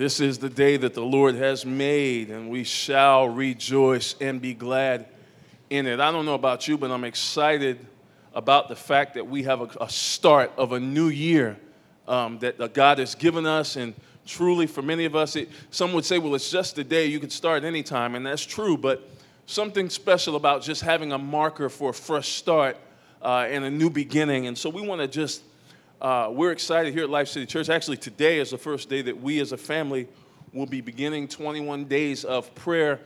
This is the day that the Lord has made, and we shall rejoice and be glad in it. I don't know about you, but I'm excited about the fact that we have a, a start of a new year um, that God has given us. And truly, for many of us, it, some would say, well, it's just a day. You could start anytime, and that's true. But something special about just having a marker for a fresh start uh, and a new beginning. And so we want to just uh, we're excited here at Life City Church. Actually, today is the first day that we as a family will be beginning 21 days of prayer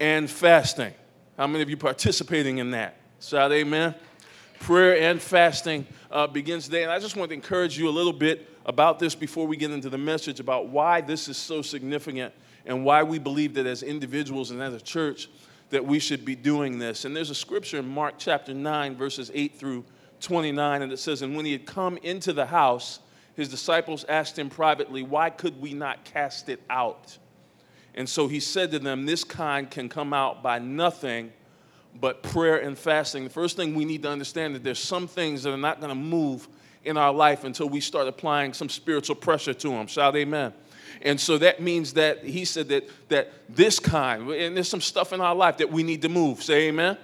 and fasting. How many of you participating in that? Shout amen. Prayer and fasting uh, begins today. And I just want to encourage you a little bit about this before we get into the message about why this is so significant and why we believe that as individuals and as a church that we should be doing this. And there's a scripture in Mark chapter 9, verses 8 through 29, and it says, And when he had come into the house, his disciples asked him privately, Why could we not cast it out? And so he said to them, This kind can come out by nothing but prayer and fasting. The first thing we need to understand is that there's some things that are not going to move in our life until we start applying some spiritual pressure to them. Shout amen. And so that means that he said that that this kind, and there's some stuff in our life that we need to move. Say amen.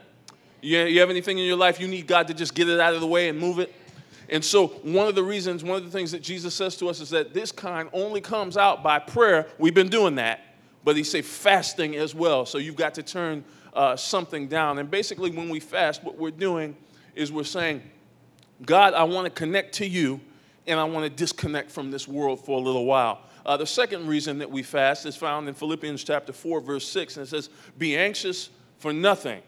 You, you have anything in your life you need God to just get it out of the way and move it? And so, one of the reasons, one of the things that Jesus says to us is that this kind only comes out by prayer. We've been doing that, but he say fasting as well. So you've got to turn uh, something down. And basically, when we fast, what we're doing is we're saying, God, I want to connect to you, and I want to disconnect from this world for a little while. Uh, the second reason that we fast is found in Philippians chapter 4, verse 6, and it says, Be anxious for nothing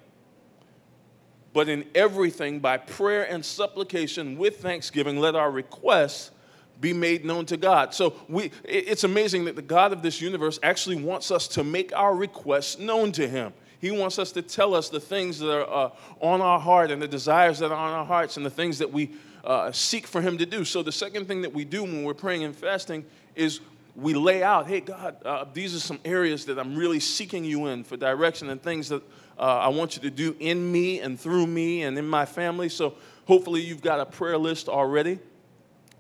but in everything by prayer and supplication with thanksgiving, let our requests be made known to God. So we, it's amazing that the God of this universe actually wants us to make our requests known to Him. He wants us to tell us the things that are uh, on our heart and the desires that are on our hearts and the things that we uh, seek for Him to do. So the second thing that we do when we're praying and fasting is we lay out, hey, God, uh, these are some areas that I'm really seeking you in for direction and things that uh, I want you to do in me and through me and in my family. So hopefully you've got a prayer list already.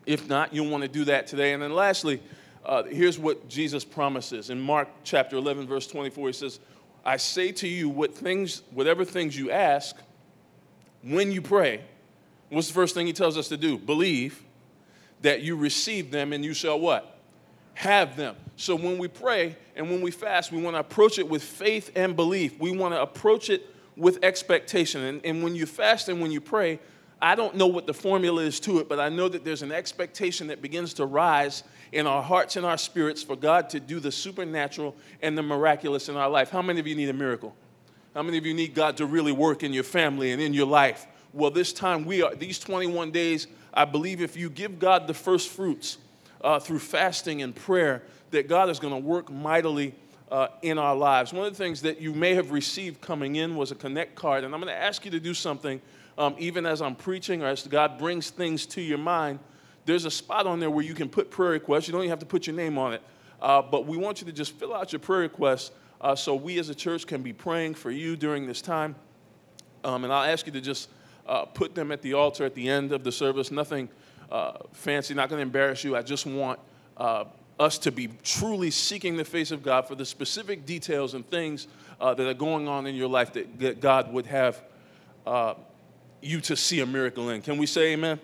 If not, you'll want to do that today. And then lastly, uh, here's what Jesus promises. In Mark chapter 11, verse 24, he says, I say to you, what things, whatever things you ask, when you pray, what's the first thing he tells us to do? Believe that you receive them and you shall what? Have them. So when we pray and when we fast, we want to approach it with faith and belief. We want to approach it with expectation. And, and when you fast and when you pray, I don't know what the formula is to it, but I know that there's an expectation that begins to rise in our hearts and our spirits for God to do the supernatural and the miraculous in our life. How many of you need a miracle? How many of you need God to really work in your family and in your life? Well, this time we are, these 21 days, I believe if you give God the first fruits, uh, through fasting and prayer that God is going to work mightily uh, in our lives. One of the things that you may have received coming in was a connect card, and I'm going to ask you to do something um, even as I'm preaching or as God brings things to your mind. There's a spot on there where you can put prayer requests. You don't even have to put your name on it, uh, but we want you to just fill out your prayer requests uh, so we as a church can be praying for you during this time. Um, and I'll ask you to just uh, put them at the altar at the end of the service. Nothing uh, fancy, not going to embarrass you. I just want uh, us to be truly seeking the face of God for the specific details and things uh, that are going on in your life that, that God would have uh, you to see a miracle in. Can we say amen?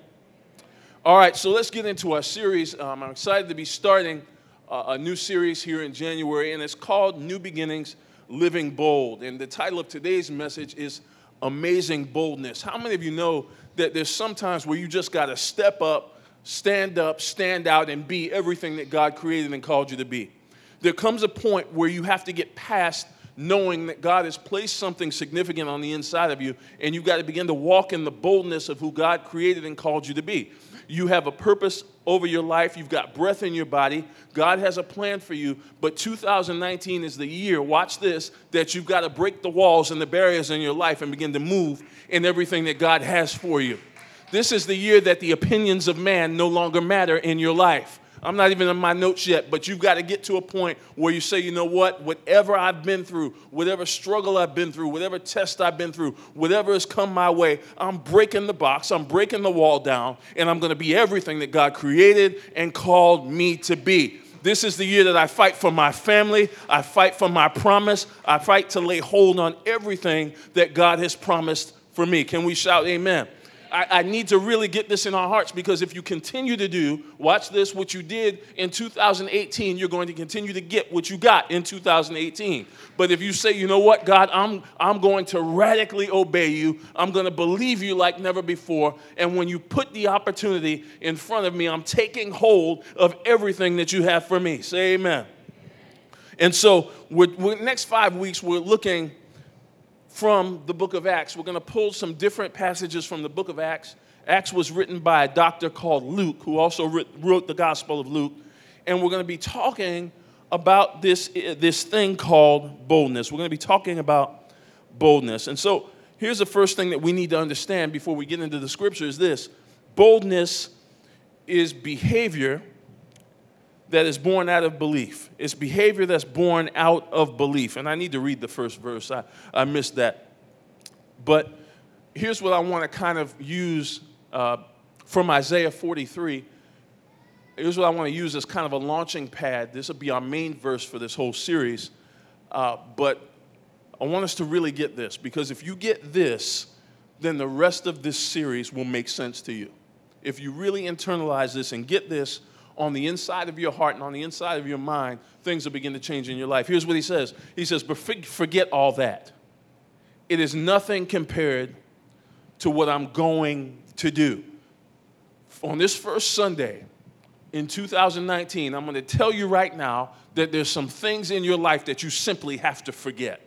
All right, so let's get into our series. Um, I'm excited to be starting uh, a new series here in January, and it's called New Beginnings Living Bold. And the title of today's message is Amazing Boldness. How many of you know that there's sometimes where you just got to step up, stand up, stand out, and be everything that God created and called you to be. There comes a point where you have to get past knowing that God has placed something significant on the inside of you, and you've got to begin to walk in the boldness of who God created and called you to be. You have a purpose over your life. You've got breath in your body. God has a plan for you. But 2019 is the year, watch this, that you've got to break the walls and the barriers in your life and begin to move in everything that God has for you. This is the year that the opinions of man no longer matter in your life. I'm not even in my notes yet, but you've got to get to a point where you say, you know what, whatever I've been through, whatever struggle I've been through, whatever test I've been through, whatever has come my way, I'm breaking the box, I'm breaking the wall down, and I'm going to be everything that God created and called me to be. This is the year that I fight for my family. I fight for my promise. I fight to lay hold on everything that God has promised for me. Can we shout amen? I, I, need to really get this in our hearts because if you continue to do, watch this, what you did in 2018, you're going to continue to get what you got in 2018. But if you say, you know what, God, I'm, I'm going to radically obey you, I'm going to believe you like never before, and when you put the opportunity in front of me, I'm taking hold of everything that you have for me. Say amen. And so, we're, next five weeks, we're looking from the book of Acts. We're going to pull some different passages from the book of Acts. Acts was written by a doctor called Luke, who also wrote the Gospel of Luke. And we're going to be talking about this, eh, this thing called boldness. We're going to be talking about boldness. And so here's the first thing that we need to understand before we get into the scripture is this boldness is behavior that is born out of belief. It's behavior that's born out of belief. And I need to read the first verse. I, I missed that. But here's what I want to kind of use uh, from Isaiah 43. Here's what I want to use as kind of a launching pad. This will be our main verse for this whole series. Uh, but I want us to really get this because if you get this, then the rest of this series will make sense to you. If you really internalize this and get this, on the inside of your heart and on the inside of your mind, things will begin to change in your life. Here's what he says He says, But forget all that. It is nothing compared to what I'm going to do. On this first Sunday in 2019, I'm going to tell you right now that there's some things in your life that you simply have to forget.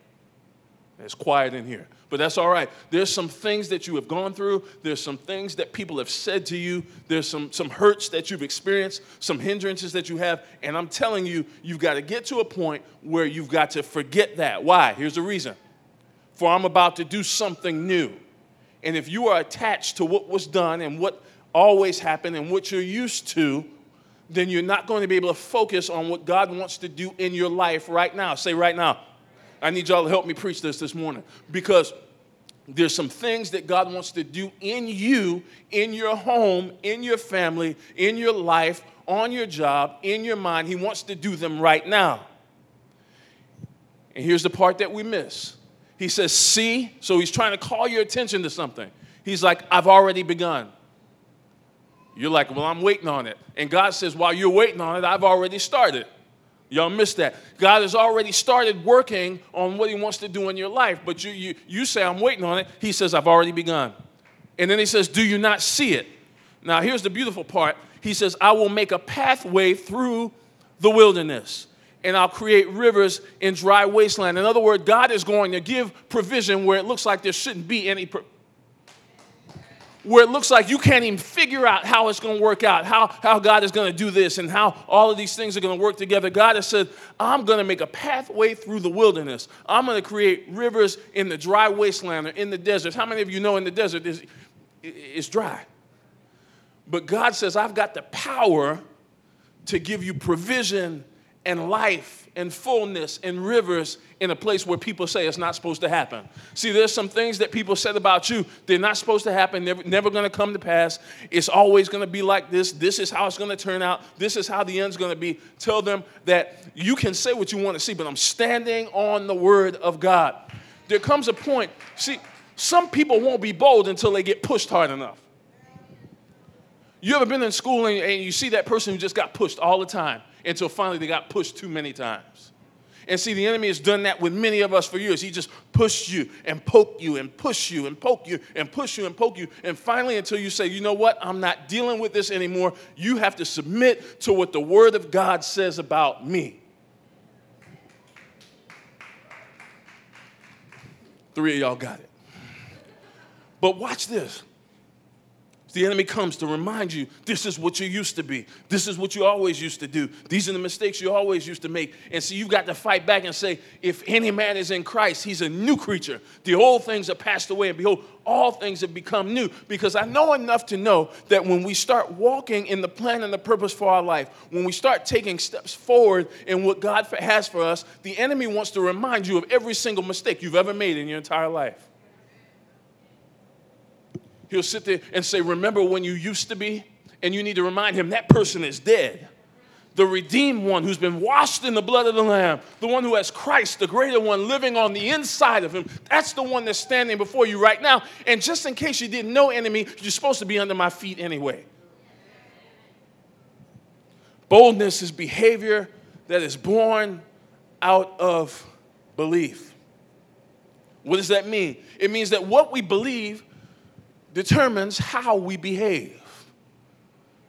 It's quiet in here, but that's all right. There's some things that you have gone through. There's some things that people have said to you. There's some, some hurts that you've experienced, some hindrances that you have. And I'm telling you, you've got to get to a point where you've got to forget that. Why? Here's the reason. For I'm about to do something new. And if you are attached to what was done and what always happened and what you're used to, then you're not going to be able to focus on what God wants to do in your life right now. Say right now. I need y'all to help me preach this this morning because there's some things that God wants to do in you, in your home, in your family, in your life, on your job, in your mind. He wants to do them right now. And here's the part that we miss. He says, See, so he's trying to call your attention to something. He's like, I've already begun. You're like, Well, I'm waiting on it. And God says, While you're waiting on it, I've already started. Y'all missed that. God has already started working on what He wants to do in your life, but you, you, you say, I'm waiting on it. He says, I've already begun. And then He says, Do you not see it? Now, here's the beautiful part He says, I will make a pathway through the wilderness and I'll create rivers in dry wasteland. In other words, God is going to give provision where it looks like there shouldn't be any where it looks like you can't even figure out how it's going to work out, how, how God is going to do this, and how all of these things are going to work together. God has said, I'm going to make a pathway through the wilderness. I'm going to create rivers in the dry wasteland or in the desert. How many of you know in the desert is it's dry? But God says, I've got the power to give you provision and life and fullness and rivers in a place where people say it's not supposed to happen. See, there's some things that people said about you, they're not supposed to happen, never, never to come to pass. It's always to be like this. This is how it's to turn out. This is how the end's to be. Tell them that you can say what you want to see, but I'm standing on the word of God. There comes a point, see, some people won't be bold until they get pushed hard enough. You ever been in school and, and you see that person who just got pushed all the time? Until finally they got pushed too many times. And see, the enemy has done that with many of us for years. He just pushed you and poked you and pushed you and poked you and push you and poke you. And finally, until you say, you know what, I'm not dealing with this anymore, you have to submit to what the Word of God says about me. Three of y'all got it. But watch this. The enemy comes to remind you this is what you used to be. This is what you always used to do. These are the mistakes you always used to make. And so you've got to fight back and say, if any man is in Christ, he's a new creature. The old things have passed away, and behold, all things have become new. Because I know enough to know that when we start walking in the plan and the purpose for our life, when we start taking steps forward in what God has for us, the enemy wants to remind you of every single mistake you've ever made in your entire life. He'll sit there and say, Remember when you used to be? And you need to remind him that person is dead. the redeemed one who's been washed in the blood of the Lamb, the one who has Christ, the greater one, living on the inside of him. That's the one that's standing before you right now. And just in case you didn't know, enemy, you're supposed to be under my feet anyway. Boldness is behavior that is born out of belief. What does that mean? It means that what we believe determines how we behave.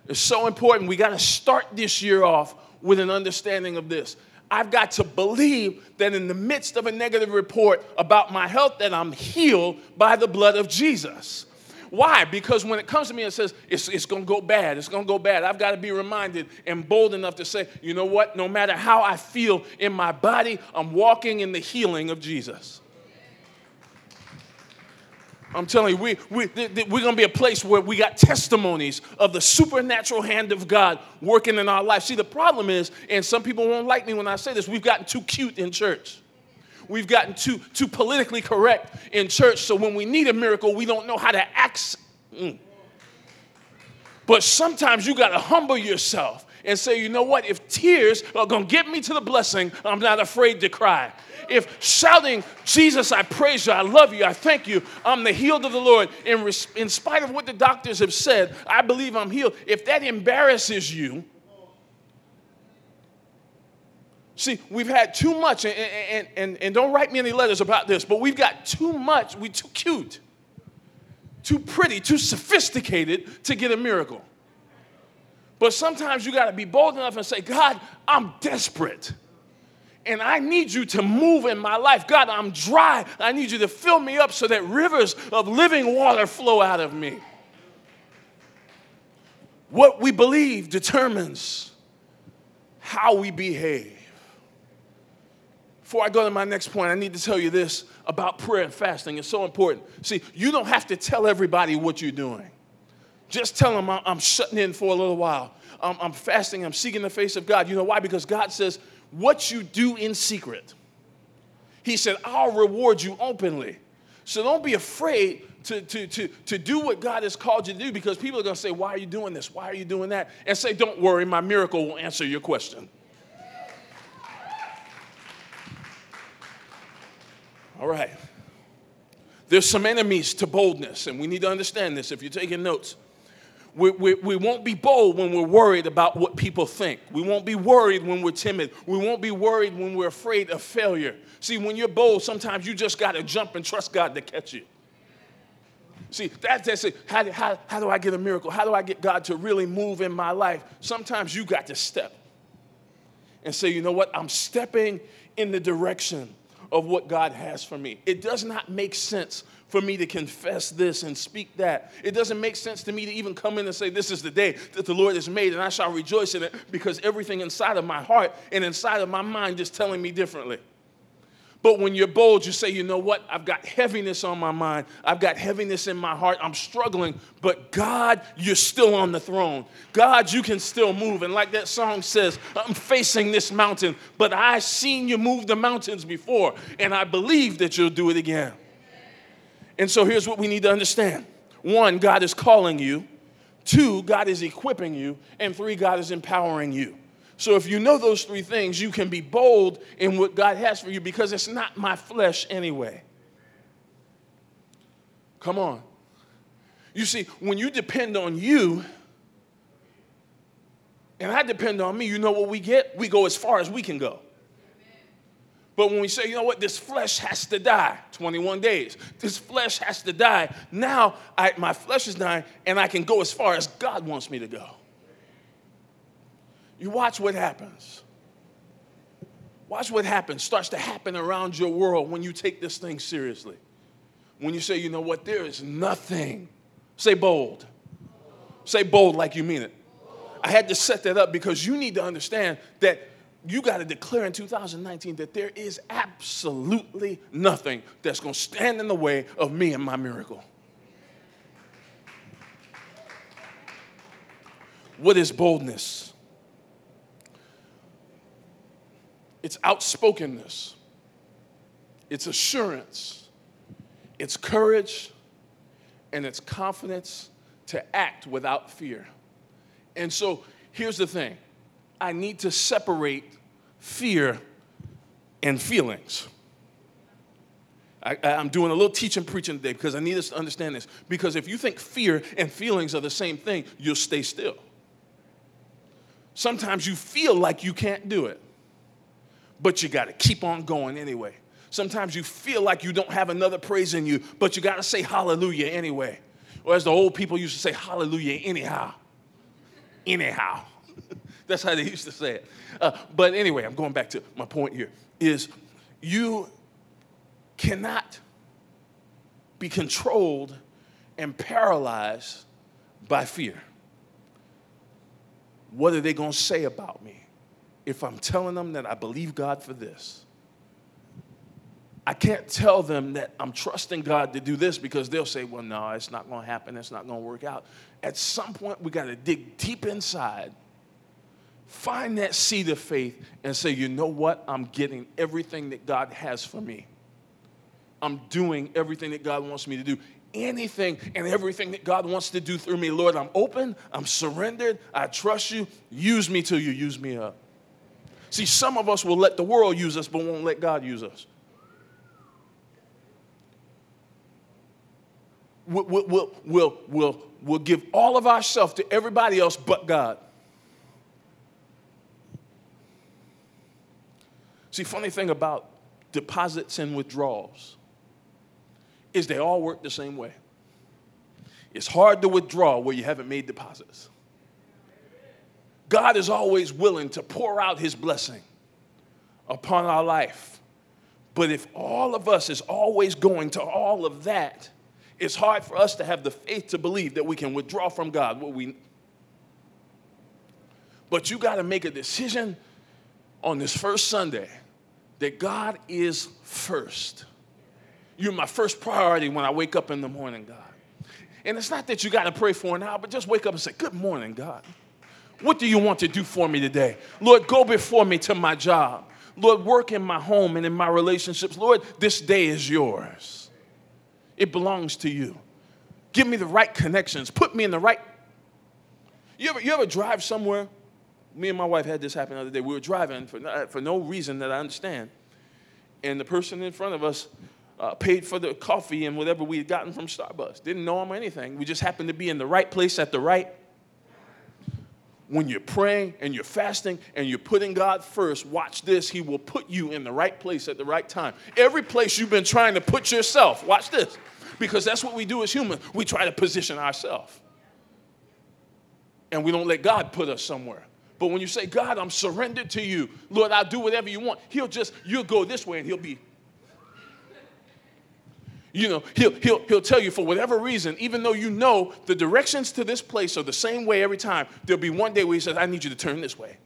It's so important. We got to start this year off with an understanding of this. I've got to believe that in the midst of a negative report about my health that I'm healed by the blood of Jesus. Why? Because when it comes to me and says it's, it's going to go bad, it's going to go bad, I've got to be reminded and bold enough to say, you know what? No matter how I feel in my body, I'm walking in the healing of Jesus. I'm telling you, we, we, we're going to be a place where we got testimonies of the supernatural hand of God working in our life. See, the problem is, and some people won't like me when I say this, we've gotten too cute in church. We've gotten too, too politically correct in church, so when we need a miracle, we don't know how to act. Mm. But sometimes you got to humble yourself and say, you know what? If tears are going to get me to the blessing, I'm not afraid to cry. If shouting, Jesus, I praise you, I love you, I thank you, I'm the healed of the Lord, in, res- in spite of what the doctors have said, I believe I'm healed. If that embarrasses you, See, we've had too much, and, and, and, and don't write me any letters about this, but we've got too much, we're too cute, too pretty, too sophisticated to get a miracle. But sometimes you got to be bold enough and say, God, I'm desperate. And I need you to move in my life. God, I'm dry. I need you to fill me up so that rivers of living water flow out of me. What we believe determines how we behave. Before I go to my next point, I need to tell you this about prayer and fasting. It's so important. See, you don't have to tell everybody what you're doing. Just tell them I'm shutting in for a little while. I'm, I'm fasting. I'm seeking the face of God. You know why? Because God says, what you do in secret, He said, I'll reward you openly. So don't be afraid to, to, to, to do what God has called you to do because people are going to say, Why are you doing this? Why are you doing that? And say, Don't worry, my miracle will answer your question. All right. There's some enemies to boldness, and we need to understand this if you're taking notes. We, we, we, won't be bold when we're worried about what people think. We won't be worried when we're timid. We won't be worried when we're afraid of failure. See, when you're bold, sometimes you just got to jump and trust God to catch you. See, that's, that's it. How, how, how do I get a miracle? How do I get God to really move in my life? Sometimes you got to step and say, you know what? I'm stepping in the direction of what God has for me. It does not make sense for me to confess this and speak that. It doesn't make sense to me to even come in and say, This is the day that the Lord has made, and I shall rejoice in it because everything inside of my heart and inside of my mind is telling me differently. But when you're bold, you say, you know what? I've got heaviness on my mind. I've got heaviness in my heart. I'm struggling. But God, you're still on the throne. God, you can still move. And like that song says, I'm facing this mountain, but I've seen you move the mountains before, and I believe that you'll do it again. And so here's what we need to understand one, God is calling you. Two, God is equipping you. And three, God is empowering you. So if you know those three things, you can be bold in what God has for you because it's not my flesh anyway. Come on. You see, when you depend on you, and I depend on me, you know what we get? We go as far as we can go. But when we say, you know what, this flesh has to die, 21 days, this flesh has to die. Now I, my flesh is dying, and I can go as far as God wants me to go. You watch what happens. Watch what happens, starts to happen around your world when you take this thing seriously. When you say, you know what, there is nothing. Say bold. Say bold like you mean it. I had to set that up because you need to understand that you got to declare in 2019 that there is absolutely nothing that's going to stand in the way of me and my miracle. What is boldness? It's outspokenness, it's assurance, it's courage, and it's confidence to act without fear. And so here's the thing I need to separate fear and feelings. I, am doing a little teaching preaching today because I need us to understand this. Because if you think fear and feelings are the same thing, you'll stay still. Sometimes you feel like you can't do it, but you got to keep on going anyway. Sometimes you feel like you don't have another praise in you, but you got to say hallelujah anyway. Or as the old people used to say, hallelujah anyhow. Anyhow. That's how they used to say it. Uh, but anyway, I'm going back to my point here is you cannot be controlled and paralyzed by fear. What are they going to say about me if I'm telling them that I believe God for this? I can't tell them that I'm trusting God to do this because they'll say, well, no, it's not going to happen. It's not going to work out. At some point, we got to dig deep inside Find that seed of faith and say, you know what? I'm getting everything that God has for me. I'm doing everything that God wants me to do. Anything and everything that God wants to do through me. Lord, I'm open. I'm surrendered. I trust you. Use me till you use me up. See, some of us will let the world use us, but won't let God use us. We'll, we'll, we'll, we'll, we'll give all of ourselves to everybody else but God. See, funny thing about deposits and withdrawals is they all work the same way. It's hard to withdraw where you haven't made deposits. God is always willing to pour out his blessing upon our life. But if all of us is always going to all of that, it's hard for us to have the faith to believe that we can withdraw from God what we But you got to make a decision on this first Sunday that God is first. You're my first priority when I wake up in the morning, God. And it's not that you got to pray for an hour, but just wake up and say, Good morning, God. What do you want to do for me today? Lord, go before me to my job. Lord, work in my home and in my relationships. Lord, this day is yours. It belongs to you. Give me the right connections. Put me in the right. You ever, you ever drive somewhere me and my wife had this happen the other day. We were driving for, for no reason that I understand. And the person in front of us uh, paid for the coffee and whatever we had gotten from Starbucks. Didn't know him or anything. We just happened to be in the right place at the right. When you're praying and you're fasting and you're putting God first, watch this. He will put you in the right place at the right time. Every place you've been trying to put yourself, watch this. Because that's what we do as humans. We try to position ourselves. And we don't let God put us somewhere. But when you say, God, I'm surrendered to you, Lord, I'll do whatever you want, He'll just, you'll go this way and He'll be. You know, he'll, he'll, he'll tell you for whatever reason, even though you know the directions to this place are the same way every time, there'll be one day where he says, I need you to turn this way.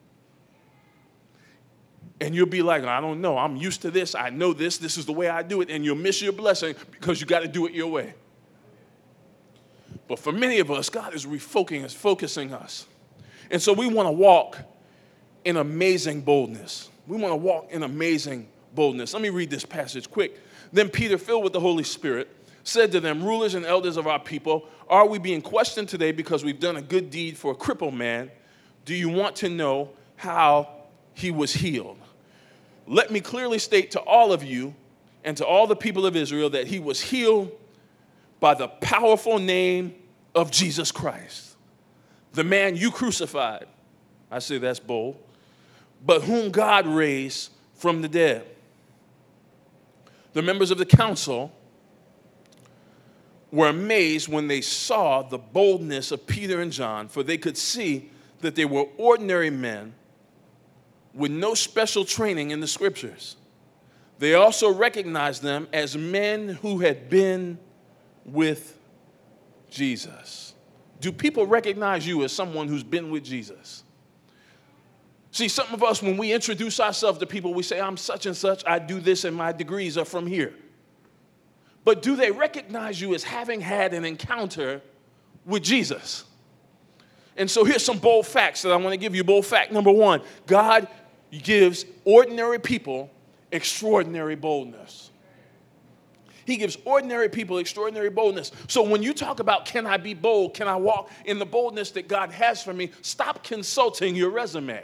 And you'll be like, I don't know, I'm used to this, I know this, this is the way I do it, and you'll miss your blessing because you got to do it your way. But for many of us, God is refocusing us, us and so we want to walk in amazing boldness. We want to walk in amazing boldness. Let me read this passage quick. Then Peter, filled with the Holy Spirit, said to them, Rulers and elders of our people, are we being questioned today because we've done a good deed for a crippled man? Do you want to know how he was healed? Let me clearly state to all of you and to all the people of Israel that he was healed by the powerful name of Jesus Christ the man you crucified. I say that's bold, but whom God raised from the dead. The members of the council were amazed when they saw the boldness of Peter and John, for they could see that they were ordinary men with no special training in the scriptures. They also recognized them as men who had been with Jesus. Do people recognize you as someone who's been with Jesus? See, some of us, when we introduce ourselves to people, we say, I'm such and such, I do this, and my degrees are from here. But do they recognize you as having had an encounter with Jesus? And so here's some bold facts that I want to give you. Bold fact number one God gives ordinary people extraordinary boldness. He gives ordinary people extraordinary boldness. So when you talk about, can I be bold? Can I walk in the boldness that God has for me? Stop consulting your resume.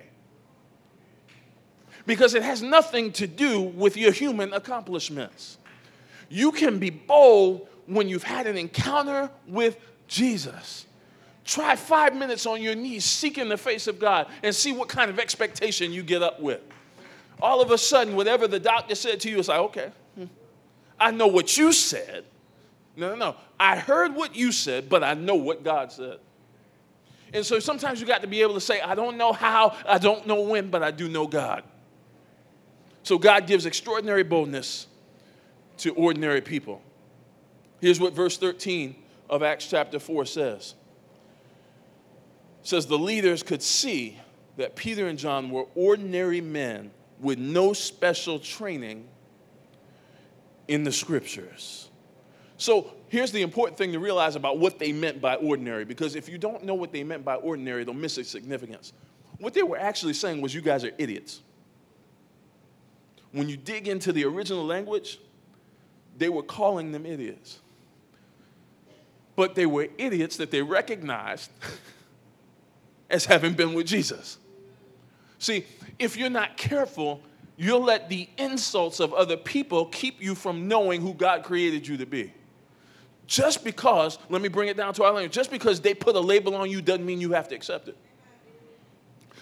because it has nothing to do with your human accomplishments. You can be bold when you've had an encounter with Jesus. Try five minutes on your knees, seeking the face of God, and see what kind of expectation you get up with. All of a sudden, whatever the doctor said to you, it's like, okay, I know what you said. No, no, no. I heard what you said, but I know what God said. And so sometimes you got to be able to say, I don't know how, I don't know when, but I do know God. So God gives extraordinary boldness to ordinary people. Here's what verse 13 of Acts chapter 4 says. It says the leaders could see that Peter and John were ordinary men with no special training in the scriptures. So here's the important thing to realize about what they meant by ordinary, because if you don't know what they meant by ordinary, they'll miss its significance. What they were actually saying was, you guys are idiots. When you dig into the original language, they were calling them idiots. But they were idiots that they recognized as having been with Jesus. See, if you're not careful, you'll let the insults of other people keep you from knowing who God created you to be. Just because, let me bring it down to our language, just because they put a label on you doesn't mean you have to accept it.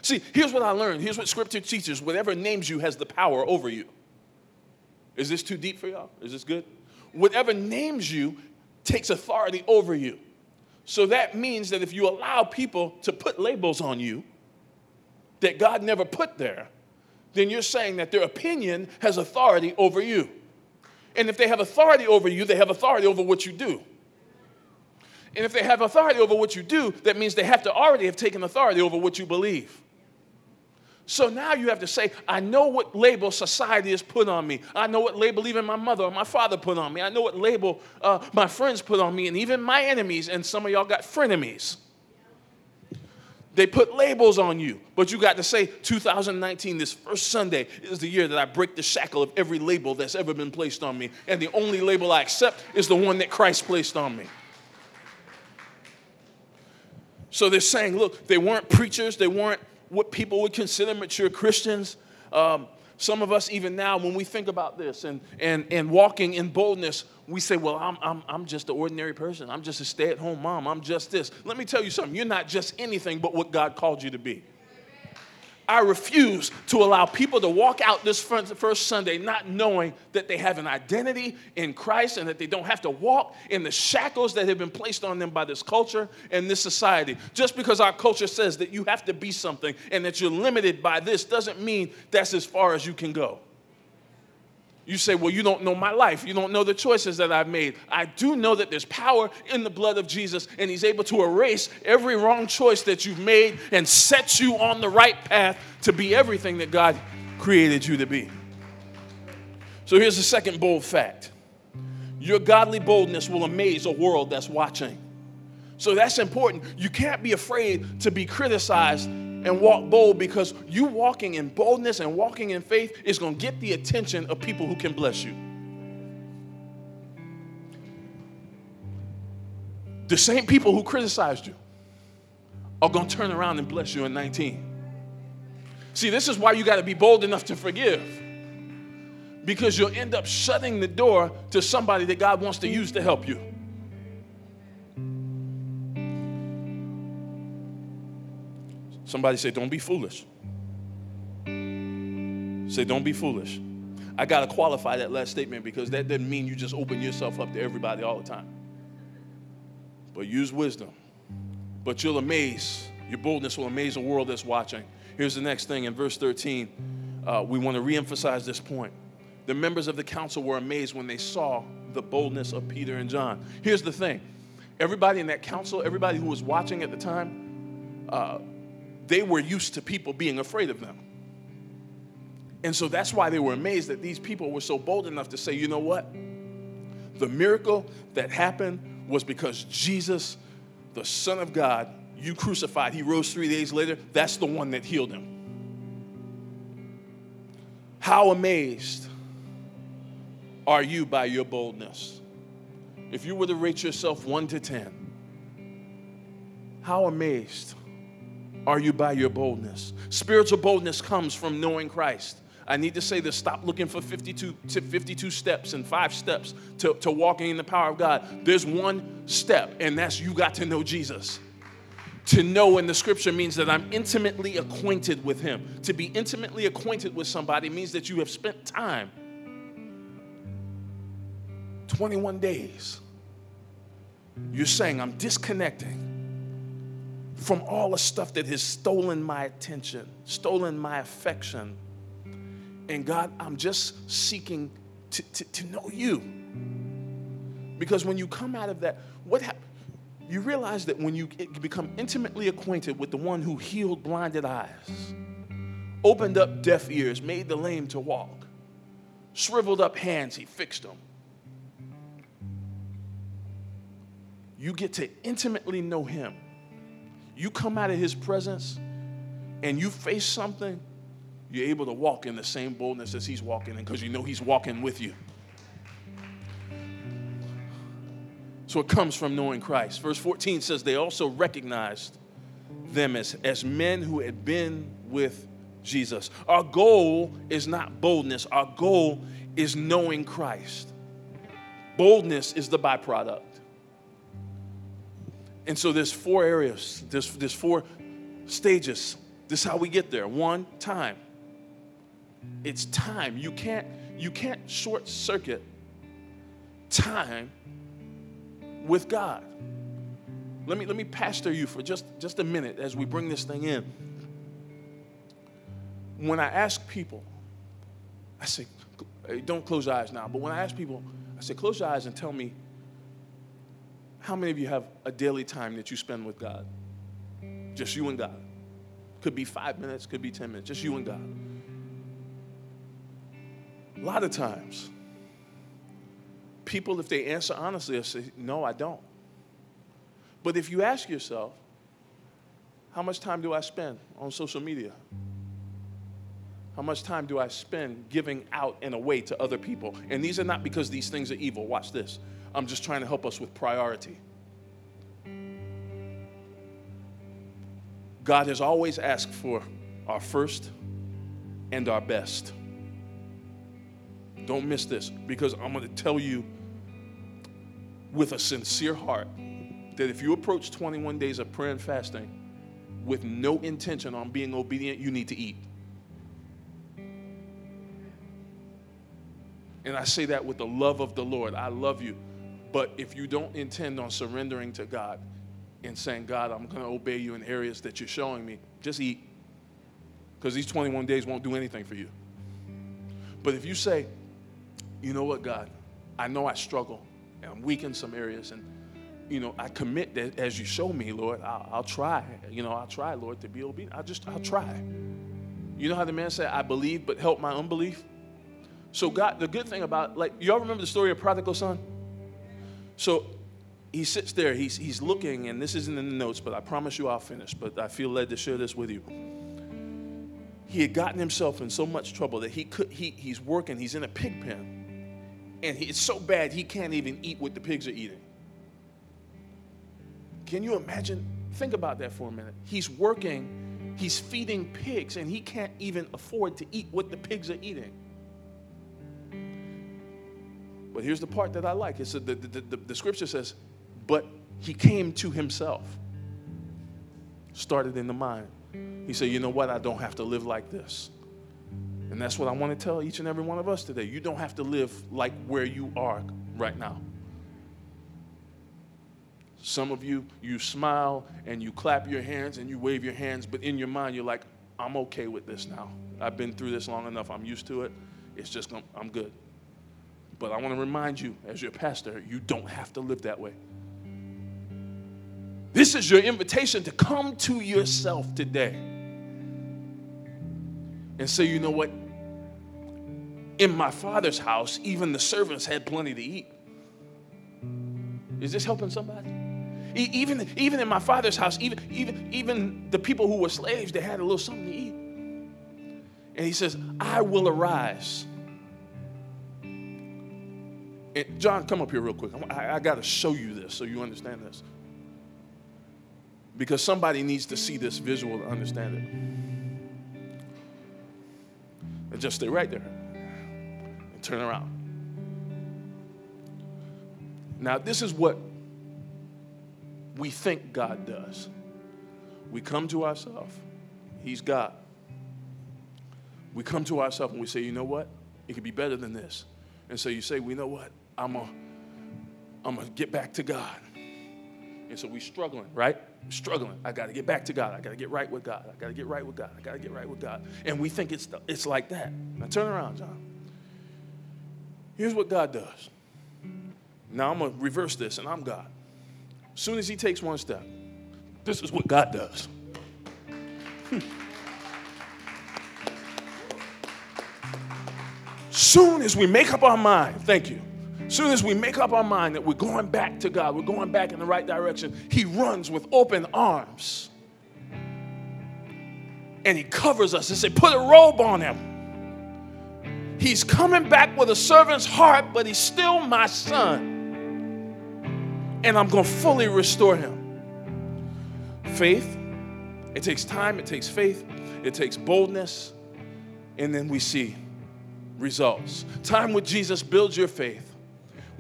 See, here's what I learned. Here's what scripture teaches whatever names you has the power over you. Is this too deep for y'all? Is this good? Whatever names you takes authority over you. So that means that if you allow people to put labels on you that God never put there, then you're saying that their opinion has authority over you. And if they have authority over you, they have authority over what you do. And if they have authority over what you do, that means they have to already have taken authority over what you believe. So now you have to say, I know what label society has put on me. I know what label even my mother or my father put on me. I know what label uh, my friends put on me, and even my enemies. And some of y'all got frenemies. They put labels on you, but you got to say, 2019, this first Sunday, is the year that I break the shackle of every label that's ever been placed on me. And the only label I accept is the one that Christ placed on me. So they're saying, look, they weren't preachers, they weren't what people would consider mature Christians. Um, some of us, even now, when we think about this and, and, and walking in boldness, we say, Well, I'm, I'm, I'm just an ordinary person. I'm just a stay at home mom. I'm just this. Let me tell you something. You're not just anything but what God called you to be. I refuse to allow people to walk out this first Sunday not knowing that they have an identity in Christ and that they don't have to walk in the shackles that have been placed on them by this culture and this society. Just because our culture says that you have to be something and that you're limited by this doesn't mean that's as far as you can go. You say, Well, you don't know my life. You don't know the choices that I've made. I do know that there's power in the blood of Jesus, and He's able to erase every wrong choice that you've made and set you on the right path to be everything that God created you to be. So here's the second bold fact your godly boldness will amaze a world that's watching. So that's important. You can't be afraid to be criticized and walk bold because you walking in boldness and walking in faith is going to get the attention of people who can bless you. The same people who criticized you are going to turn around and bless you in 19. See, this is why you got to be bold enough to forgive. Because you'll end up shutting the door to somebody that God wants to use to help you. Somebody say, Don't be foolish. Say, Don't be foolish. I got to qualify that last statement because that doesn't mean you just open yourself up to everybody all the time. But use wisdom. But you'll amaze, your boldness will amaze a world that's watching. Here's the next thing in verse 13. Uh, we want to reemphasize this point. The members of the council were amazed when they saw the boldness of Peter and John. Here's the thing everybody in that council, everybody who was watching at the time, uh, they were used to people being afraid of them. And so that's why they were amazed that these people were so bold enough to say, you know what? The miracle that happened was because Jesus, the Son of God, you crucified, he rose three days later. That's the one that healed him. How amazed are you by your boldness? If you were to rate yourself one to 10, how amazed are you by your boldness? Spiritual boldness comes from knowing Christ. I need to say this stop looking for 52, 52 steps and five steps to, to walking in the power of God. There's one step, and that's you got to know Jesus. To know in the scripture means that I'm intimately acquainted with him. To be intimately acquainted with somebody means that you have spent time 21 days. You're saying, I'm disconnecting from all the stuff that has stolen my attention, stolen my affection. And God, I'm just seeking to, to, to know you. Because when you come out of that, what happened? You realize that when you become intimately acquainted with the one who healed blinded eyes, opened up deaf ears, made the lame to walk, shriveled up hands, he fixed them. You get to intimately know him you come out of his presence and you face something, you're able to walk in the same boldness as he's walking in because you know he's walking with you. So it comes from knowing Christ. Verse 14 says they also recognized them as, as men who had been with Jesus. Our goal is not boldness, our goal is knowing Christ. Boldness is the byproduct. And so there's four areas, there's, there's four stages. This is how we get there. One, time. It's time. You can't, you can't short circuit time with God. Let me, let me pastor you for just, just a minute as we bring this thing in. When I ask people, I say, don't close your eyes now, but when I ask people, I say, close your eyes and tell me how many of you have a daily time that you spend with God? Just you and God. Could be five minutes, could be 10 minutes, just you and God. A lot of times, people, if they answer honestly, they say, No, I don't. But if you ask yourself, How much time do I spend on social media? How much time do I spend giving out and away to other people? And these are not because these things are evil. Watch this. I'm just trying to help us with priority. God has always asked for our first and our best. Don't miss this because I'm going to tell you with a sincere heart that if you approach 21 days of prayer and fasting with no intention on being obedient, you need to eat. And I say that with the love of the Lord. I love you. But if you don't intend on surrendering to God and saying, God, I'm going to obey you in areas that you're showing me, just eat. Because these 21 days won't do anything for you. But if you say, you know what, God, I know I struggle and I'm weak in some areas and you know, I commit that as you show me, Lord, I'll, I'll, try. You know, I'll try, Lord, to be obedient. I'll just, I'll try. You know how the man said, I believe, but help my unbelief? So God, the good thing about, like, y'all remember the story of prodigal son? So he sits there, he's, he's looking, and this isn't in the notes, but I promise you I'll finish, but I feel led to share this with you. He had gotten himself in so much trouble that he could, he, he's working, he's in a pig pen, and he, it's so bad he can't even eat what the pigs are eating. Can you imagine? Think about that for a minute. He's working, he's feeding pigs, and he can't even afford to eat what the pigs are eating. But here's the part that I like. It's the, the, the, the scripture says, but he came to himself. Started in the mind. He said, you know what? I don't have to live like this. And that's what I want to tell each and every one of us today. You don't have to live like where you are right now. Some of you, you smile and you clap your hands and you wave your hands, but in your mind, you're like, I'm okay with this now. I've been through this long enough. I'm used to it. It's just, I'm good. But I want to remind you, as your pastor, you don't have to live that way. This is your invitation to come to yourself today and say, you know what? In my father's house, even the servants had plenty to eat. Is this helping somebody? Even, even in my father's house, even, even, even the people who were slaves, they had a little something to eat. And he says, I will arise and John, come up here real quick. I, I got to show you this so you understand this. Because somebody needs to see this visual to understand it. And just stay right there and turn around. Now, this is what we think God does. We come to ourselves, He's God. We come to ourselves and we say, you know what? It could be better than this. And so you say, well, you know what? I'm going I'm to get back to God. And so we're struggling, right? Struggling. I got to get back to God. I got to get right with God. I got to get right with God. I got to get right with God. And we think it's, it's like that. Now turn around, John. Here's what God does. Now I'm going to reverse this, and I'm God. As soon as He takes one step, this is what God does. Hmm. Soon as we make up our mind, thank you soon as we make up our mind that we're going back to God, we're going back in the right direction, He runs with open arms. And He covers us and says, Put a robe on Him. He's coming back with a servant's heart, but He's still my son. And I'm going to fully restore Him. Faith, it takes time, it takes faith, it takes boldness, and then we see results. Time with Jesus builds your faith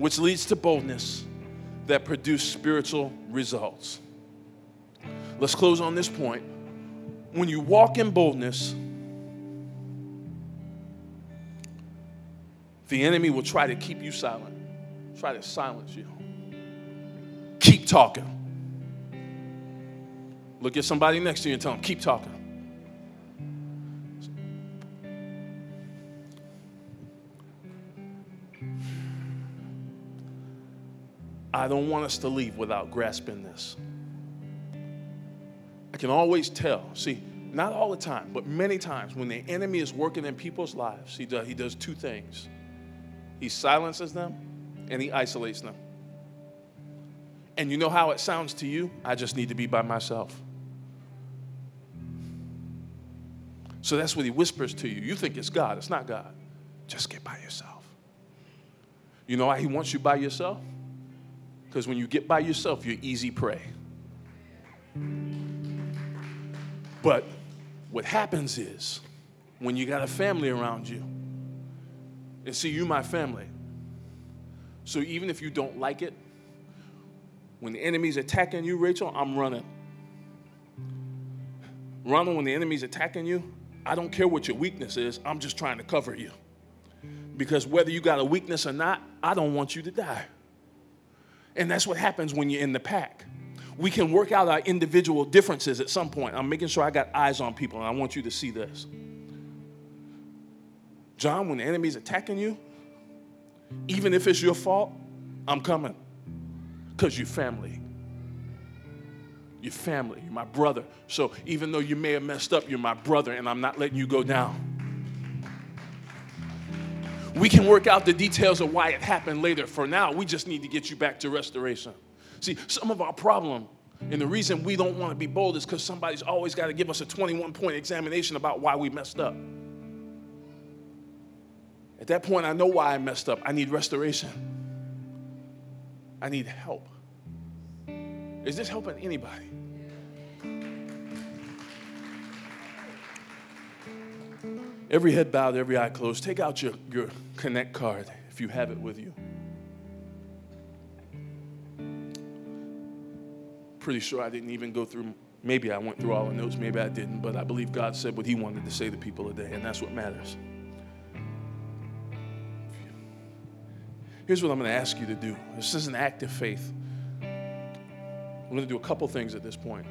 which leads to boldness that produce spiritual results. Let's close on this point. When you walk in boldness, the enemy will try to keep you silent, try to silence you. Keep talking. Look at somebody next to you and tell them, keep talking. I don't want us to leave without grasping this. I can always tell. See, not all the time, but many times when the enemy is working in people's lives, he does, he does two things he silences them and he isolates them. And you know how it sounds to you? I just need to be by myself. So that's what he whispers to you. You think it's God, it's not God. Just get by yourself. You know why he wants you by yourself? Because when you get by yourself, you're easy prey. But what happens is when you got a family around you, and see, you my family. So even if you don't like it, when the enemy's attacking you, Rachel, I'm running. Ronald, when the enemy's attacking you, I don't care what your weakness is, I'm just trying to cover you. Because whether you got a weakness or not, I don't want you to die. And that's what happens when you're in the pack. We can work out our individual differences at some point. I'm making sure I got eyes on people, and I want you to see this. John, when the enemy's attacking you, even if it's your fault, I'm coming. Because you're family. You're family. You're my brother. So even though you may have messed up, you're my brother, and I'm not letting you go down. We can work out the details of why it happened later. For now, we just need to get you back to restoration. See, some of our problem and the reason we don't want to be bold is because somebody's always got to give us a 21 point examination about why we messed up. At that point, I know why I messed up. I need restoration. I need help. Is this helping anybody? Every head bowed, every eye closed. Take out your, your Connect card if you have it with you. Pretty sure I didn't even go through, maybe I went through all the notes, maybe I didn't, but I believe God said what He wanted to say to people today, and that's what matters. Here's what I'm going to ask you to do this is an act of faith. I'm going to do a couple things at this point.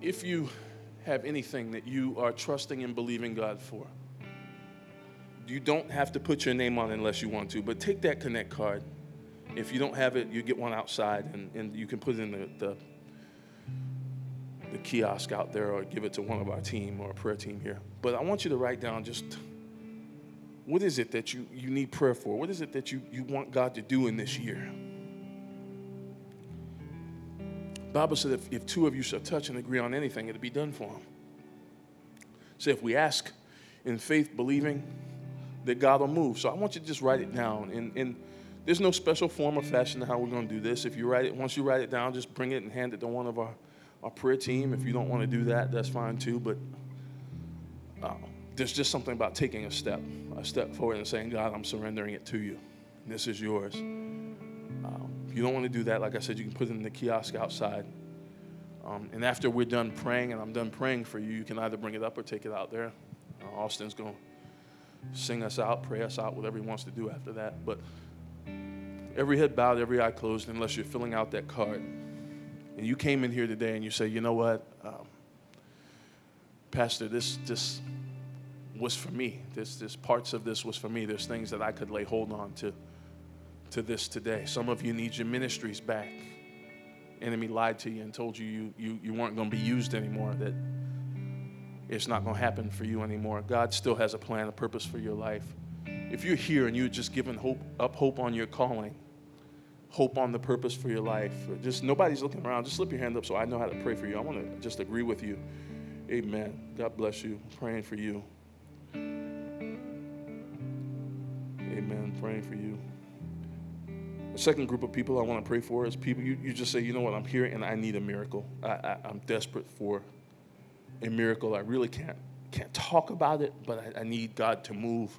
If you have anything that you are trusting and believing God for, you don't have to put your name on unless you want to, but take that Connect card. If you don't have it, you get one outside and, and you can put it in the, the, the kiosk out there or give it to one of our team or a prayer team here. But I want you to write down just what is it that you, you need prayer for? What is it that you, you want God to do in this year? Bible said if, if two of you shall touch and agree on anything, it'll be done for them. So if we ask in faith, believing that God will move. So I want you to just write it down. And, and there's no special form or fashion to how we're going to do this. If you write it, once you write it down, just bring it and hand it to one of our, our prayer team. If you don't want to do that, that's fine too. But uh, there's just something about taking a step, a step forward and saying, God, I'm surrendering it to you. This is yours. If you don't want to do that, like I said, you can put it in the kiosk outside. Um, and after we're done praying, and I'm done praying for you, you can either bring it up or take it out there. Uh, Austin's going to sing us out, pray us out, whatever he wants to do after that. But every head bowed, every eye closed, unless you're filling out that card. And you came in here today and you say, you know what, um, Pastor, this, this was for me. This, this parts of this was for me. There's things that I could lay hold on to, to this today. Some of you need your ministries back. Enemy lied to you and told you you, you, you weren't going to be used anymore, that it's not going to happen for you anymore. God still has a plan, a purpose for your life. If you're here and you're just giving hope, up hope on your calling, hope on the purpose for your life, just nobody's looking around, just slip your hand up so I know how to pray for you. I want to just agree with you. Amen. God bless you. I'm praying for you. Amen. Praying for you. Second group of people I want to pray for is people you, you just say, you know what, I'm here and I need a miracle. I, I, I'm desperate for a miracle. I really can't can't talk about it, but I, I need God to move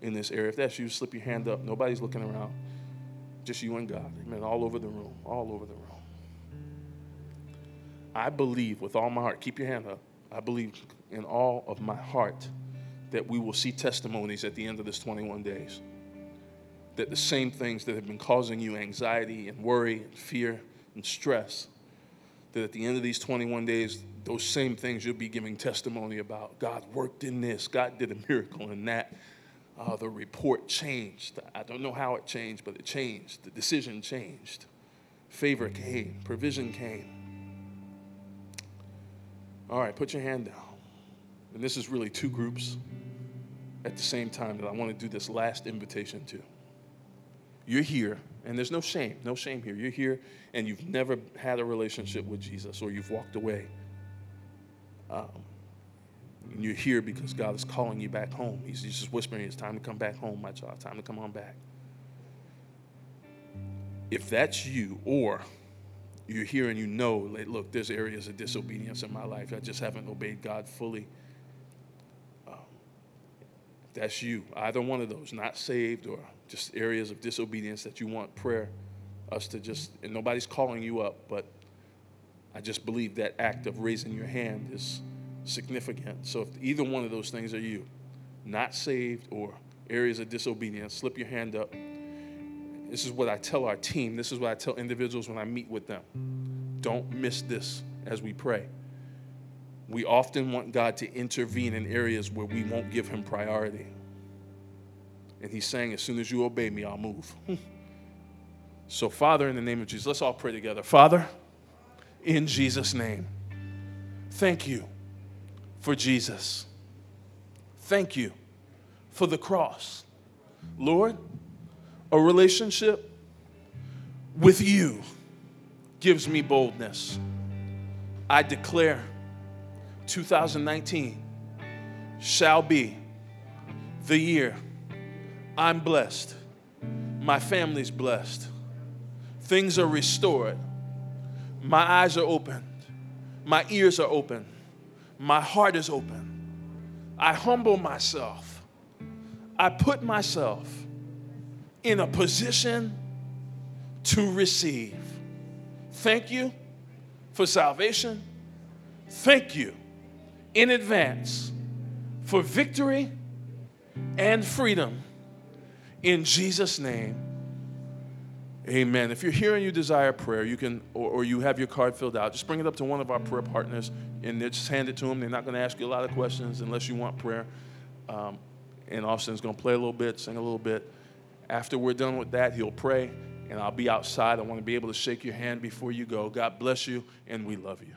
in this area. If that's you, slip your hand up. Nobody's looking around. Just you and God. Amen. All over the room. All over the room. I believe with all my heart. Keep your hand up. I believe in all of my heart that we will see testimonies at the end of this 21 days. That the same things that have been causing you anxiety and worry and fear and stress, that at the end of these 21 days, those same things you'll be giving testimony about. God worked in this, God did a miracle in that. Uh, the report changed. I don't know how it changed, but it changed. The decision changed. Favor came, provision came. All right, put your hand down. And this is really two groups at the same time that I want to do this last invitation to. You're here, and there's no shame, no shame here. You're here, and you've never had a relationship with Jesus, or you've walked away. Um, you're here because God is calling you back home. He's, he's just whispering, It's time to come back home, my child. Time to come on back. If that's you, or you're here and you know, like, look, there's areas of disobedience in my life. I just haven't obeyed God fully. Um, that's you. Either one of those, not saved or just areas of disobedience that you want prayer, us to just, and nobody's calling you up, but I just believe that act of raising your hand is significant. So if either one of those things are you, not saved or areas of disobedience, slip your hand up this is what I tell our team. This is what I tell individuals when I meet with them. Don't miss this as we pray. We often want God to intervene in areas where we won't give Him priority. And He's saying, as soon as you obey me, I'll move. so, Father, in the name of Jesus, let's all pray together. Father, in Jesus' name, thank you for Jesus. Thank you for the cross. Lord, a relationship with you gives me boldness. I declare 2019 shall be the year I'm blessed, my family's blessed, things are restored, my eyes are opened, my ears are open, my heart is open. I humble myself, I put myself in a position to receive. Thank you for salvation. Thank you in advance for victory and freedom. In Jesus' name, amen. If you're here and you desire prayer, you can, or, or you have your card filled out, just bring it up to one of our prayer partners and just hand it to them. They're not going to ask you a lot of questions unless you want prayer. Um, and Austin's going to play a little bit, sing a little bit. After we're done with that, he'll pray, and I'll be outside. I want to be able to shake your hand before you go. God bless you, and we love you.